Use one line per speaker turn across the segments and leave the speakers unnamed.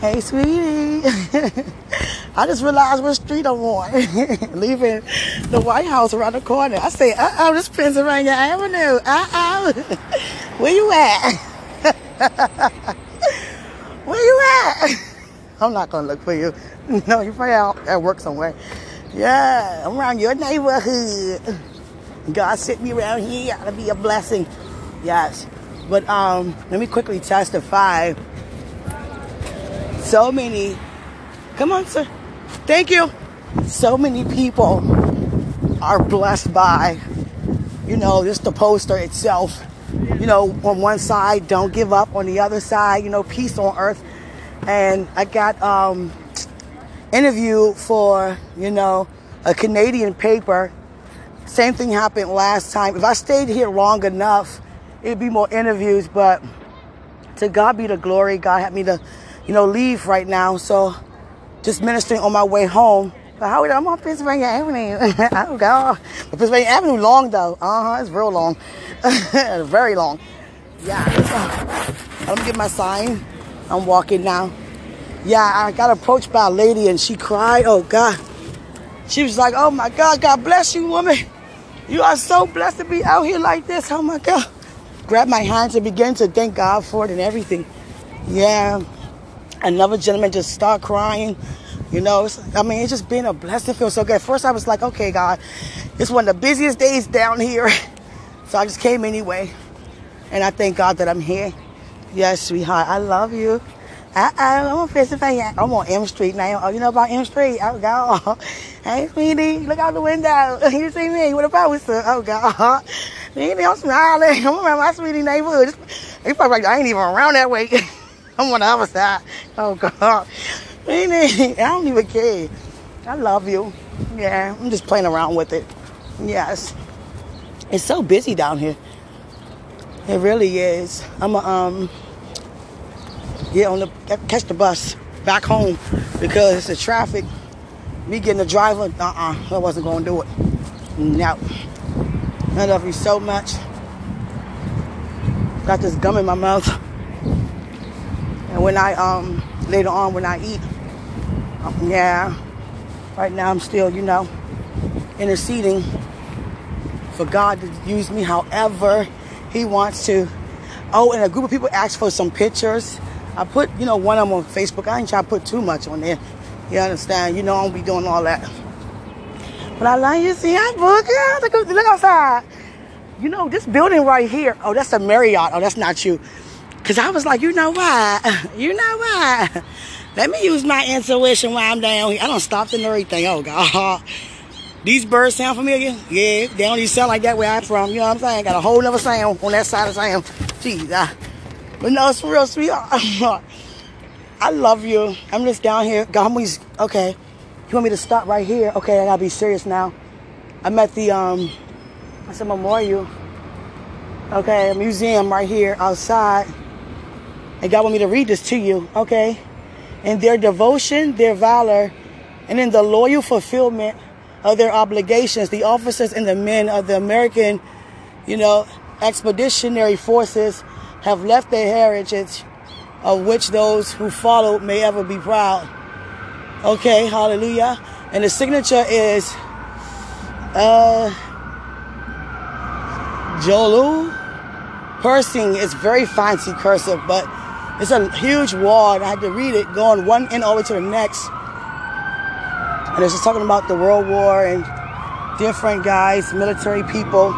Hey, sweetie. I just realized what street I'm on. Leaving the White House around the corner. I say, uh oh, this Pennsylvania Avenue. Uh oh. Where you at? Where you at? I'm not gonna look for you. No, you're probably out at work somewhere. Yeah, I'm around your neighborhood. God sent me around here to be a blessing. Yes. But um, let me quickly testify. So many, come on, sir. Thank you. So many people are blessed by, you know, just the poster itself. You know, on one side, don't give up. On the other side, you know, peace on earth. And I got um, interview for, you know, a Canadian paper. Same thing happened last time. If I stayed here long enough, it'd be more interviews. But to God be the glory. God had me to, you know, leave right now. So just ministering on my way home. But how I'm on Pennsylvania Avenue. oh God. But Pennsylvania Avenue long though. Uh-huh. It's real long. Very long. Yeah. Me get my sign. I'm walking now. Yeah, I got approached by a lady and she cried. Oh God. She was like, Oh my God, God bless you, woman. You are so blessed to be out here like this. Oh my God. Grab my hands and begin to thank God for it and everything. Yeah. Another gentleman just start crying. You know, I mean, it's just been a blessing. Feel so good. First, I was like, okay, God, it's one of the busiest days down here. So I just came anyway. And I thank God that I'm here. Yes, sweetheart, I love you. I, I, I'm on Pennsylvania. I'm on M Street now. Oh, you know about M Street? Oh, God. Hey, sweetie, look out the window. You see me What about a poster. Oh, God. Sweetie, I'm smiling. I'm around my sweetie neighborhood. You probably like, I ain't even around that way. I'm on the other side. Oh, God. I don't even care. I love you. Yeah, I'm just playing around with it. Yes. It's so busy down here. It really is. I'm a, um, get on the catch the bus back home because the traffic. Me getting the driver, uh-uh, I wasn't gonna do it. No. I love you so much. Got this gum in my mouth. And when I um later on when I eat, um, yeah. Right now I'm still, you know, interceding for God to use me however He wants to. Oh, and a group of people asked for some pictures. I put, you know, one of them on Facebook. I ain't trying to put too much on there. You understand? You know, I don't be doing all that. But I like you see, I book. Look, look outside. You know, this building right here. Oh, that's a Marriott. Oh, that's not you. Because I was like, you know why? You know why? Let me use my intuition while I'm down here. I don't stop and everything. Oh, God. These birds sound familiar? Yeah, they don't even sound like that where I'm from. You know what I'm saying? Got a whole other sound on that side of sound. Jeez, I, but no, it's real sweet. I love you. I'm just down here. God, i okay. You want me to stop right here? Okay, I gotta be serious now. I'm at the um, it's a memorial. Okay, a museum right here outside. And God want me to read this to you. Okay, in their devotion, their valor, and in the loyal fulfillment of their obligations, the officers and the men of the American, you know, expeditionary forces have left their heritage of which those who follow may ever be proud. Okay, hallelujah. And the signature is uh Jolu Pershing. It's very fancy cursive, but it's a huge wall. And I had to read it going one end all the way to the next. And it's just talking about the World War and different guys, military people.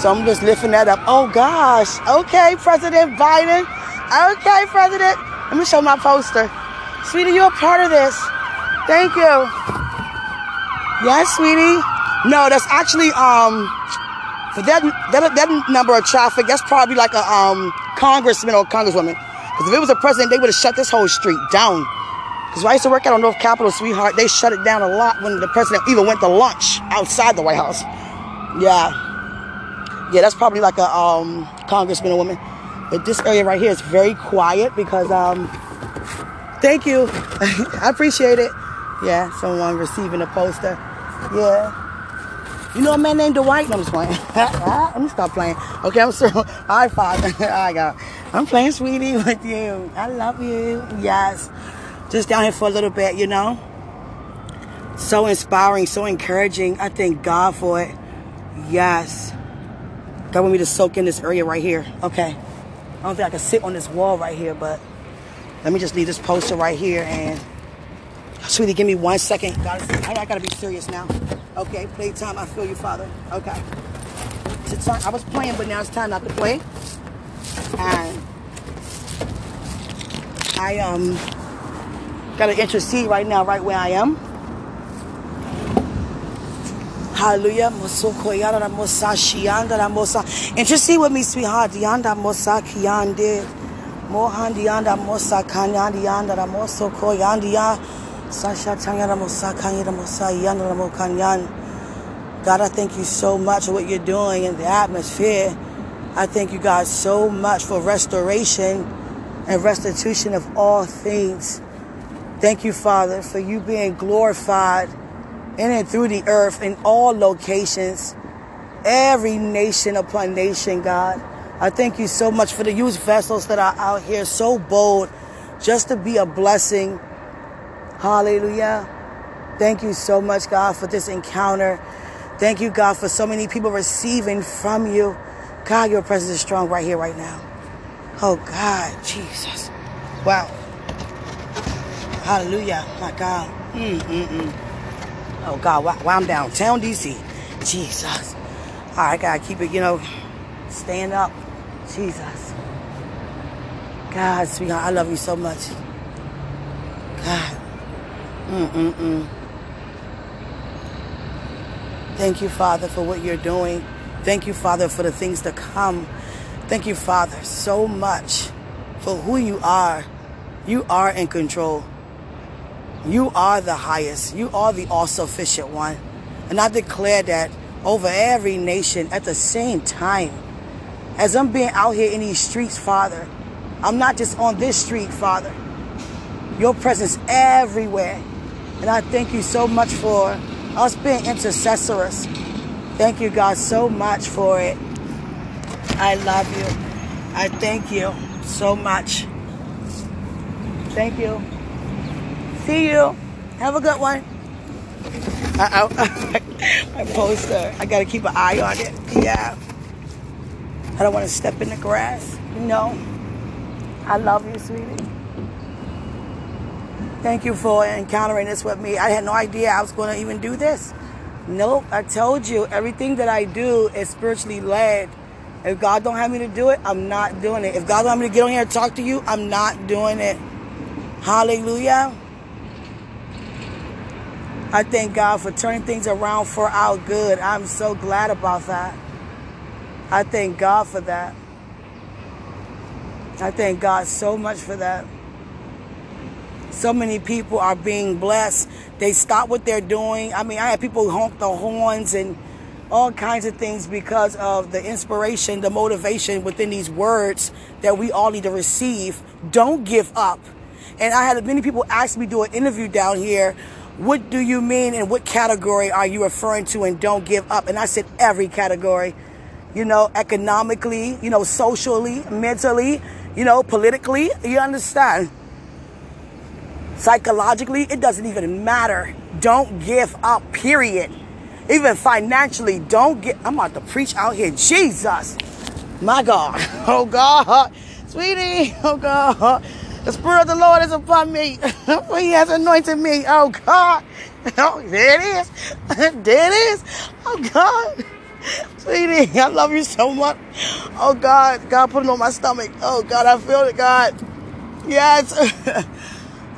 So I'm just lifting that up. Oh gosh. Okay, President Biden. Okay, President. Let me show my poster. Sweetie, you're a part of this. Thank you. Yes, sweetie. No, that's actually um for that that that number of traffic. That's probably like a um congressman or congresswoman. Because if it was a president, they would have shut this whole street down. Because I used to work out on North Capitol, sweetheart, they shut it down a lot when the president even went to lunch outside the White House. Yeah. Yeah, that's probably like a um, congressman or woman. But this area right here is very quiet because, um, thank you. I appreciate it. Yeah, someone receiving a poster. Yeah. You know a man named Dwight? No, I'm just playing. Let me stop playing. Okay, I'm sorry. High five. I got. I'm playing sweetie with you. I love you. Yes. just down here for a little bit, you know. So inspiring, so encouraging. I thank God for it. Yes. God want me to soak in this area right here. Okay. I don't think I can sit on this wall right here, but let me just leave this poster right here and sweetie, give me one second. God, I, gotta be serious now. Okay, playtime. I feel you, Father. Okay. I was playing, but now it's time not to play. And I um gotta intercede right now, right where I am. Hallelujah. Intercede with me, sweetheart. Dianda mosa kiyande. Mohandianda mosa kanyandianda ramoso koyandia. Sasha tanyara mosa kanyara mosa yanda mo kanyan. God, I thank you so much for what you're doing in the atmosphere. I thank you, God, so much for restoration and restitution of all things. Thank you, Father, for you being glorified in and through the earth in all locations, every nation upon nation, God. I thank you so much for the used vessels that are out here so bold just to be a blessing. Hallelujah. Thank you so much, God, for this encounter. Thank you, God, for so many people receiving from you. God, your presence is strong right here, right now. Oh, God, Jesus. Wow. Hallelujah. My God. Mm-mm-mm. Oh God, wow, I'm downtown DC. Jesus. All right, gotta keep it, you know, stand up. Jesus. God, sweetheart, I love you so much. God. Mm-mm-mm. Thank you, Father, for what you're doing. Thank you, Father, for the things to come. Thank you, Father, so much for who you are. You are in control. You are the highest. You are the all sufficient one. And I declare that over every nation at the same time. As I'm being out here in these streets, Father, I'm not just on this street, Father. Your presence everywhere. And I thank you so much for us being intercessors. Thank you, God, so much for it. I love you. I thank you so much. Thank you. See you. Have a good one. Uh-oh. My poster. I got to keep an eye on it. Yeah. I don't want to step in the grass. No. I love you, sweetie. Thank you for encountering this with me. I had no idea I was to even do this. Nope. I told you everything that I do is spiritually led. If God don't have me to do it, I'm not doing it. If God don't have me to get on here and talk to you, I'm not doing it. Hallelujah. I thank God for turning things around for our good. I'm so glad about that. I thank God for that. I thank God so much for that. So many people are being blessed. They stop what they're doing. I mean, I had people honk the horns and all kinds of things because of the inspiration, the motivation within these words that we all need to receive. Don't give up. And I had many people ask me do an interview down here what do you mean and what category are you referring to and don't give up? And I said every category, you know, economically, you know, socially, mentally, you know, politically, you understand? Psychologically, it doesn't even matter. Don't give up, period. Even financially, don't get, I'm about to preach out here. Jesus, my God, oh God, sweetie, oh God. The Spirit of the Lord is upon me. he has anointed me. Oh God. Oh, there it is. there it is. Oh God. Sweetie, I love you so much. Oh God. God put it on my stomach. Oh God, I feel it, God. Yes.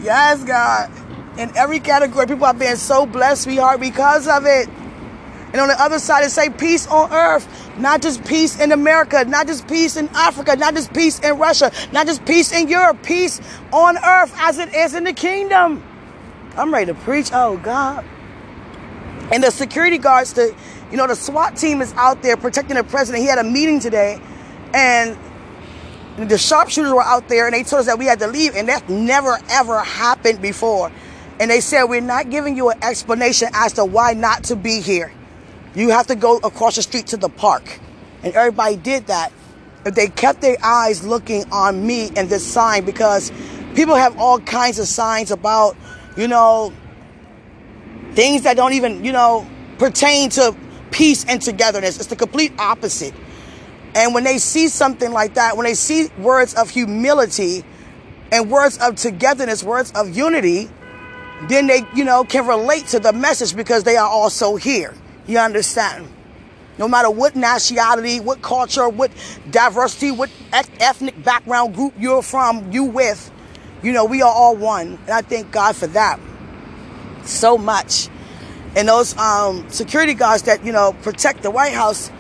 yes, God. In every category, people are being so blessed, sweetheart, because of it. And on the other side, it say peace on earth. Not just peace in America, not just peace in Africa, not just peace in Russia, not just peace in Europe, peace on earth as it is in the kingdom. I'm ready to preach. Oh God. And the security guards, the you know, the SWAT team is out there protecting the president. He had a meeting today, and the sharpshooters were out there, and they told us that we had to leave, and that never ever happened before. And they said, We're not giving you an explanation as to why not to be here. You have to go across the street to the park. And everybody did that. They kept their eyes looking on me and this sign, because People have all kinds of signs about, you know, things that don't even, you know, pertain to peace and togetherness. It's the complete opposite. And when they see something like that, when they see words of humility and words of togetherness, words of unity, then they, you know, can relate to the message because they are also here. You understand? No matter what nationality, what culture, what diversity, what ethnic background group you're from, you with, you know, we are all one. And I thank God for that so much. And those um, security guards that, you know, protect the White House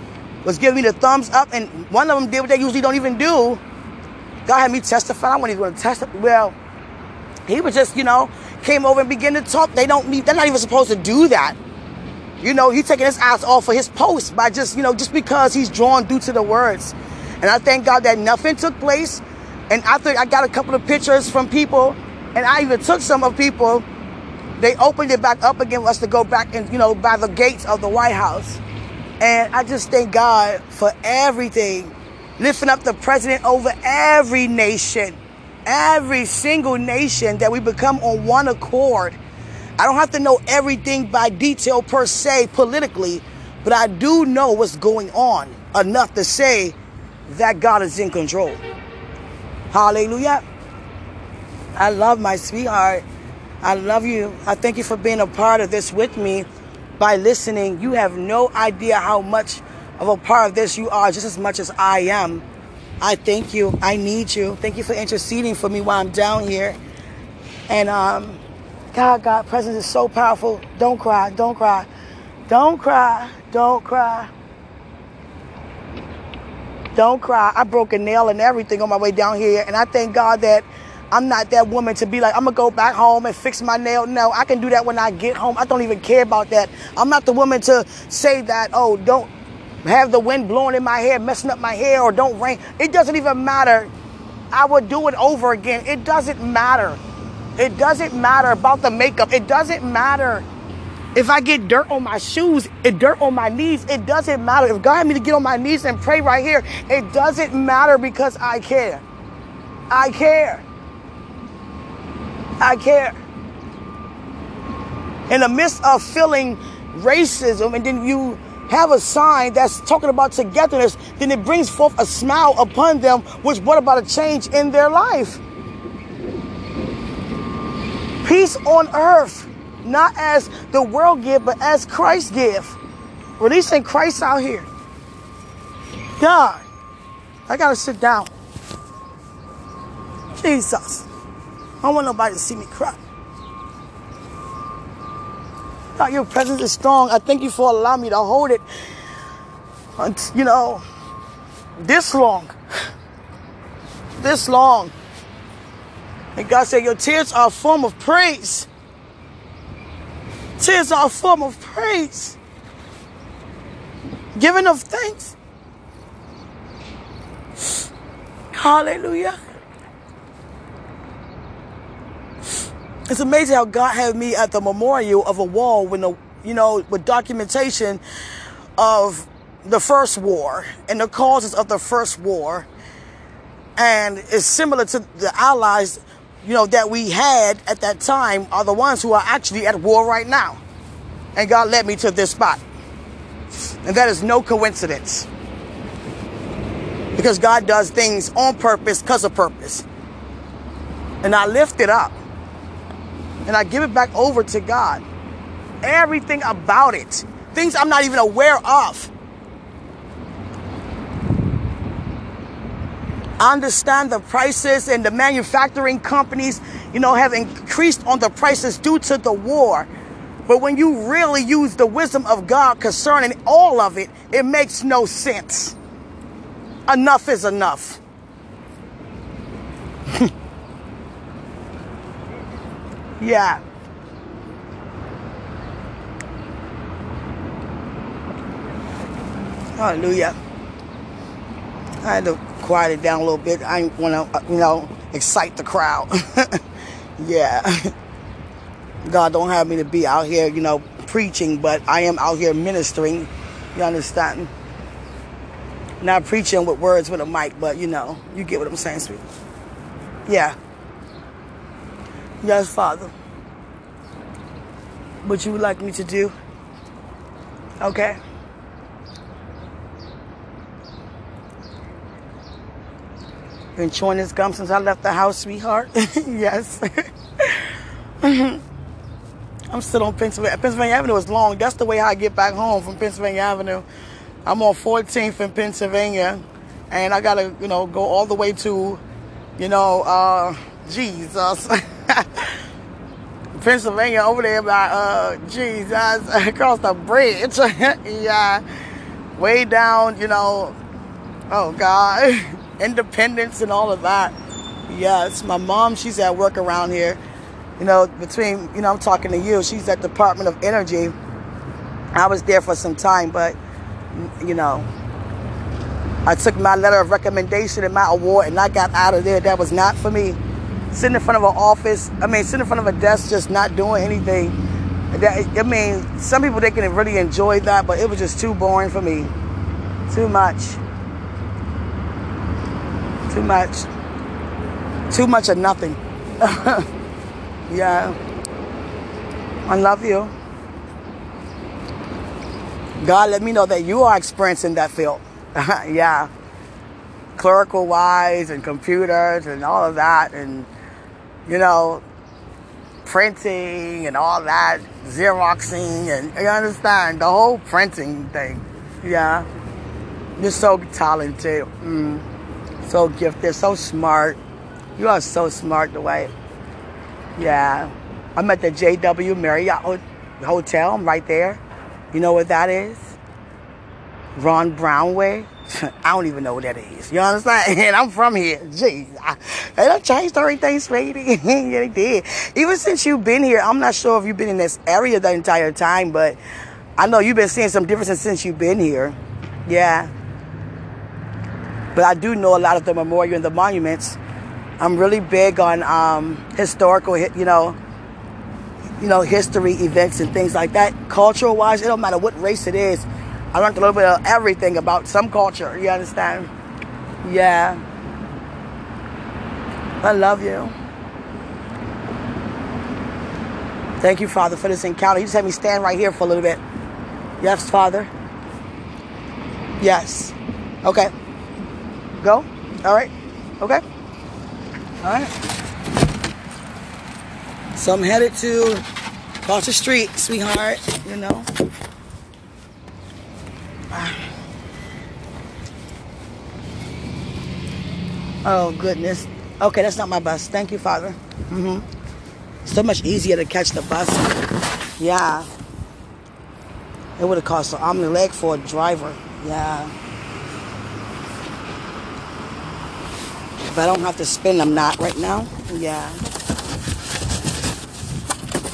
was giving me the thumbs up. And one of them did what they usually don't even do. God had me testify. I wasn't even going to testify. Well, he was just, you know, came over and began to talk. They don't need, they're not even supposed to do that. You know, he's taking his eyes off of his post by just, you know, just because he's drawn due to the words. And I thank God that nothing took place. And after I got a couple of pictures from people, and I even took some of people they opened it back up again for us to go back and, you know, by the gates of the White House. And I just thank God for everything. Lifting up the president over every nation, every single nation that we become on one accord. I don't have to know everything by detail per se politically, but I do know what's going on enough to say that God is in control. Hallelujah. I love my sweetheart. I love you. I thank you for being a part of this with me by listening. You have no idea how much of a part of this you are, just as much as I am. I thank you. I need you. Thank you for interceding for me while I'm down here. And um, God, God, presence is so powerful. Don't cry. Don't cry. Don't cry. Don't cry. Don't cry. I broke a nail and everything on my way down here. And I thank God that I'm not that woman to be like, I'm gonna go back home and fix my nail. No, I can do that when I get home. I don't even care about that. I'm not the woman to say that, oh, don't have the wind blowing in my hair, messing up my hair, or don't rain. It doesn't even matter. I would do it over again. It doesn't matter. It doesn't matter about the makeup. It doesn't matter. If I get dirt on my shoes, it dirt on my knees, it doesn't matter. If God had me to get on my knees and pray right here, it doesn't matter because I care. I care. I care. In the midst of feeling racism, and then you have a sign that's talking about togetherness, then it brings forth a smile upon them, which brought about a change in their life. Peace on earth, not as the world give, but as Christ give. Releasing Christ out here. God, I gotta sit down. Jesus. I don't want nobody to see me cry. God, your presence is strong. I thank you for allowing me to hold it, you know, this long. This long. And God said, Your tears are a form of praise. Tears are a form of praise. Giving of thanks. Hallelujah. it's amazing how God had me at the memorial of a wall when the you know with documentation of the first war and the causes of the first war and it's similar to the allies you know that we had at that time are the ones who are actually at war right now. And God led me to this spot. And that is no coincidence. Because God does things on purpose because of purpose. And I lift it up. And I give it back over to God. Everything about it, things I'm not even aware of. Understand the prices and the manufacturing companies, you know, have increased on the prices due to the war. But when you really use the wisdom of God concerning all of it, it makes no sense. Enough is enough. Yeah. Hallelujah. I quiet it down a little bit. I want to, uh, you know, excite the crowd. yeah. God don't have me to be out here, you know, preaching, but I am out here ministering. You understand? Not preaching with words with a mic, but you know, you get what I'm saying, sweet. Yeah. Yes, Father. What you would like me to do? Okay. Been chewing this gum since I left the house, sweetheart. yes. I'm still on Pennsylvania. Pennsylvania Avenue is long. That's the way I get back home from Pennsylvania Avenue. I'm on 14th in Pennsylvania, and I gotta, you know, go all the way to, you know, uh, Jesus. Pennsylvania over there by uh Jesus across the bridge. yeah. Way down, you know, oh God. Independence and all of that. Yes, my mom, she's at work around here. You know, between you know, I'm talking to you, she's at Department of Energy. I was there for some time, but you know, I took my letter of recommendation and my award and I got out of there. That was not for me sitting in front of an office, I mean, sitting in front of a desk just not doing anything. That, I mean, some people, they can really enjoy that, but it was just too boring for me. Too much. Too much. Too much of nothing. yeah. I love you. God let me know that you are experiencing that field. yeah. Clerical wise and computers and all of that and you know, printing and all that, Xeroxing, and you understand the whole printing thing. Yeah. You're so talented, mm. So gifted, so smart. You are so smart, Dwight. Yeah. I'm at the JW Marriott Hotel. I'm right there. You know what that is? Ron Brownway. I don't even know what that is. You understand? And I'm from here. Jeez. I, they done changed everything, sweetie. yeah, they did. Even since you've been here, I'm not sure if you've been in this area the entire time, but I know you've been seeing some differences since you've been here. Yeah. But I do know a lot of the memorial and the monuments. I'm really big on um, historical, you know, you know, history events and things like that. Cultural wise, it don't matter what race it is I learned a little bit of everything about some culture. You understand? Yeah. I love you. Thank you, Father, for this encounter. You just had me stand right here for a little bit. Yes, Father. Yes. Okay. Go. All right. Okay. All right. So I'm headed to the street, sweetheart. You know. Oh, goodness. Okay, that's not my bus. Thank you, Father. Mm-hmm. So much easier to catch the bus. Yeah. It would have cost an arm and a leg for a driver. Yeah. But I don't have to spend them not right now. Yeah.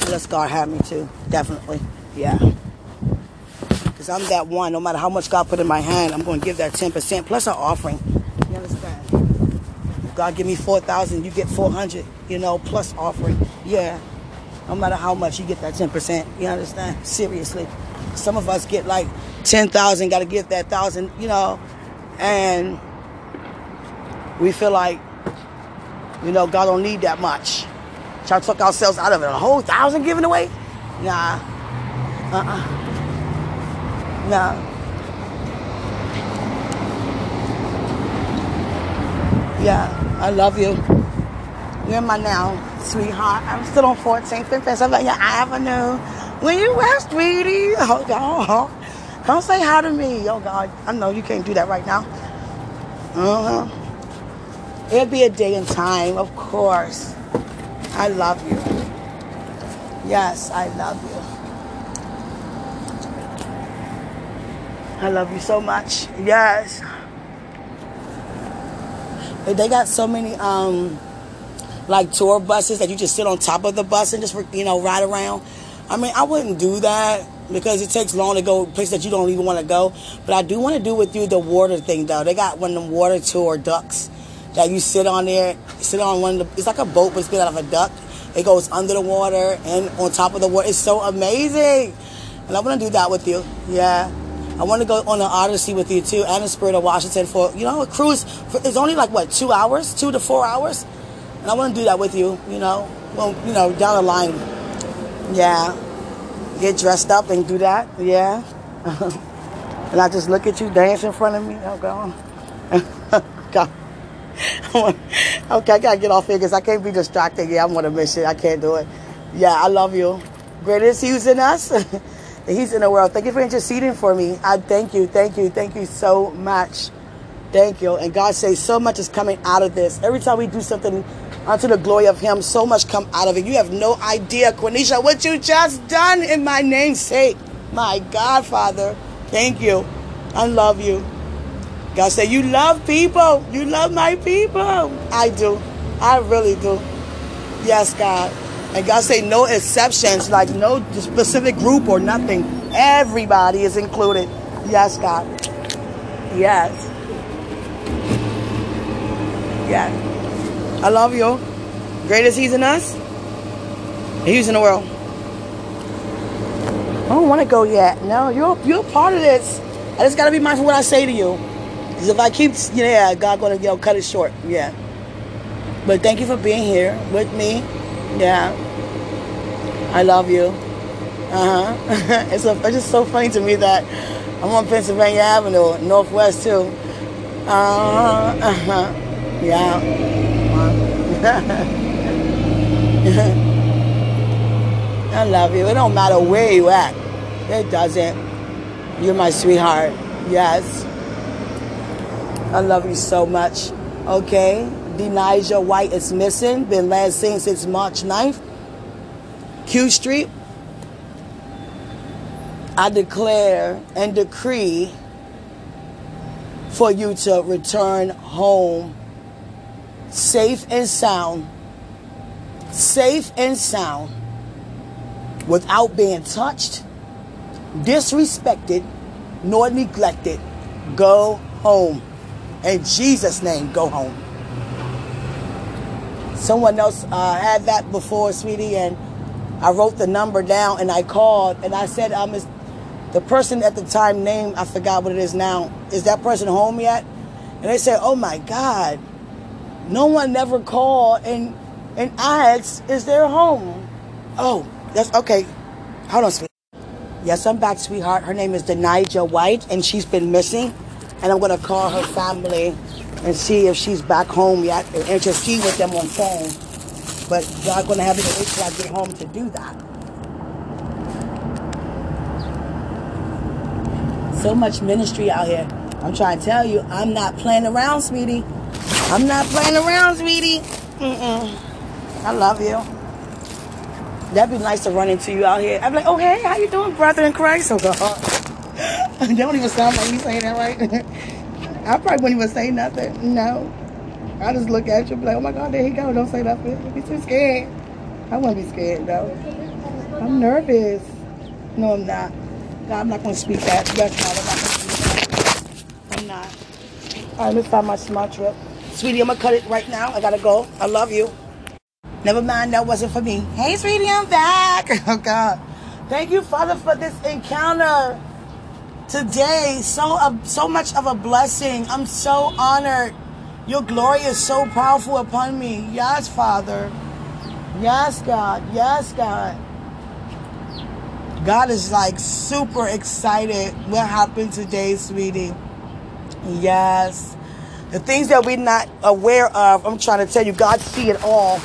Unless God have me to. Definitely. Yeah. Because I'm that one. No matter how much God put in my hand, I'm going to give that 10% plus an offering. You understand? God give me 4,000, you get 400, you know, plus offering. Yeah. No matter how much, you get that 10%. You understand? Seriously. Some of us get like 10,000, got to give that 1,000, you know, and we feel like, you know, God don't need that much. Try to talk ourselves out of it. A whole thousand given away? Nah. Uh-uh. Nah. Yeah. I love you. You're my now, sweetheart. I'm still on 14th and Pennsylvania Avenue. When you were, sweetie. Oh, God. Come say hi to me. Oh, God. I know you can't do that right now. Uh-huh. It'll be a day and time, of course. I love you. Yes, I love you. I love you so much. Yes. They got so many um, like tour buses that you just sit on top of the bus and just you know ride around. I mean, I wouldn't do that because it takes long to go places that you don't even want to go. But I do want to do with you the water thing though. They got one of them water tour ducks that you sit on there, sit on one of the. It's like a boat, but it's built out of a duck. It goes under the water and on top of the water. It's so amazing, and I want to do that with you. Yeah. I want to go on an Odyssey with you too, and the Spirit of Washington for you know a cruise. For, it's only like what two hours, two to four hours, and I want to do that with you. You know, well, you know, down the line. Yeah. Get dressed up and do that. Yeah. and I just look at you dance in front of me. Oh, God. God. Okay, I gotta get off here because I can't be distracted. Yeah, I'm on a mission. I can't do it. Yeah, I love you. Greatest He's in us. He's in the world. Thank you for interceding for me. I thank you, thank you, thank you so much. Thank you. And God says so much is coming out of this. Every time we do something unto the glory of Him, so much come out of it. You have no idea, Quenisha, what you just done in my name's sake. My God, Father, thank you. I love you. God said, You love people. You love my people. I do. I really do. Yes, God. And God say no exceptions, like no specific group or nothing. Everybody is included. Yes, God. Yes. Yes. I love you. Greatest He's in us, He's in the world. I don't want to go yet. No, you're you're part of this. I just gotta be mindful what I say to you. Because if I keep, yeah, God gonna you know cut it short. Yeah. But thank you for being here with me. Yeah. I love you. Uh huh. it's, it's just so funny to me that I'm on Pennsylvania Avenue, Northwest too. Uh huh. Uh-huh. Yeah. I love you. It don't matter where you at. It doesn't. You're my sweetheart. Yes. I love you so much. Okay. Denija White is missing. Been last seen since March 9th. Q Street. I declare and decree for you to return home safe and sound. Safe and sound. Without being touched, disrespected, nor neglected. Go home. In Jesus' name, go home. Someone else uh, had that before, sweetie, and I wrote the number down and I called and I said, um, is the person at the time name, I forgot what it is now, is that person home yet? And they said, oh my God, no one never called and, and I asked, is there home? Oh, that's okay. Hold on, sweetie. Yes, I'm back, sweetheart. Her name is Denija White, and she's been missing. And I'm to call her family and see if she's back home yet and intercede with them on phone. But going to have to wait till I get home to do that. So much ministry out here. I'm trying to tell you, I'm not playing around, sweetie. I'm not playing around, sweetie. Mm-mm. I love you. That'd be nice to run into you out here. I'd be like, oh, hey, how you doing, brother in Christ? Oh, God. They don't even sound like me saying that right. I probably wouldn't even say nothing. No. I just look at you and like, oh, my God, there he go. Don't say nothing. I'd be too scared. I wouldn't be scared, though. I'm nervous. No, I'm not. God, I'm not going to speak that. Yes, God, I'm not going to speak that. I'm not. All right, let's start my small trip. Sweetie, I'm going to cut it right now. I got to go. I love you. Never mind, that wasn't for me. Hey, sweetie, I'm back. Oh, God. Thank you, Father, for this encounter today. So, uh, so much of a blessing. I'm so honored. Your glory is so powerful upon me. Yes, Father. Yes, God. Yes, God. God is like super excited what happened today, sweetie. Yes. The things that we're not aware of, I'm trying to tell you, God see it all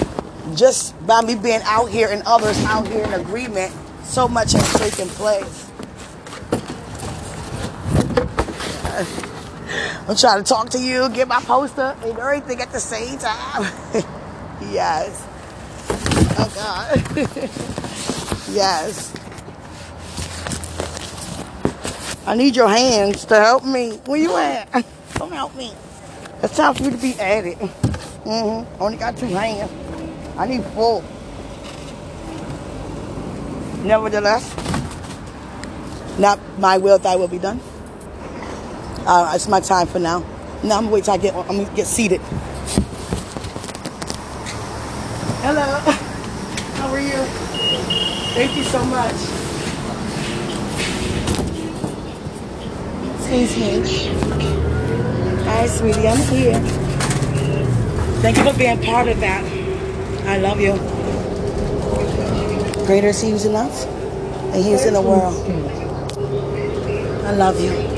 just by me being out here and others out here in agreement, so much has taken place. I'm trying to talk to you, get my poster, and everything at the same time. yes. Oh, God. yes. I need your hands to help me. Where you at? Come help me. It's time for you to be at it. Mm-hmm. Only got two hands. I need four. Nevertheless, not my will, thy will be done. Uh, it's my time for now. Now I'm gonna wait till I get. I'm gonna get seated. Hello. How are you? Thank you so much. Excuse me. Hi, sweetie. I'm here. Thank you for being part of that. I love you. Greater is He who's us, and He is in the world. I love you.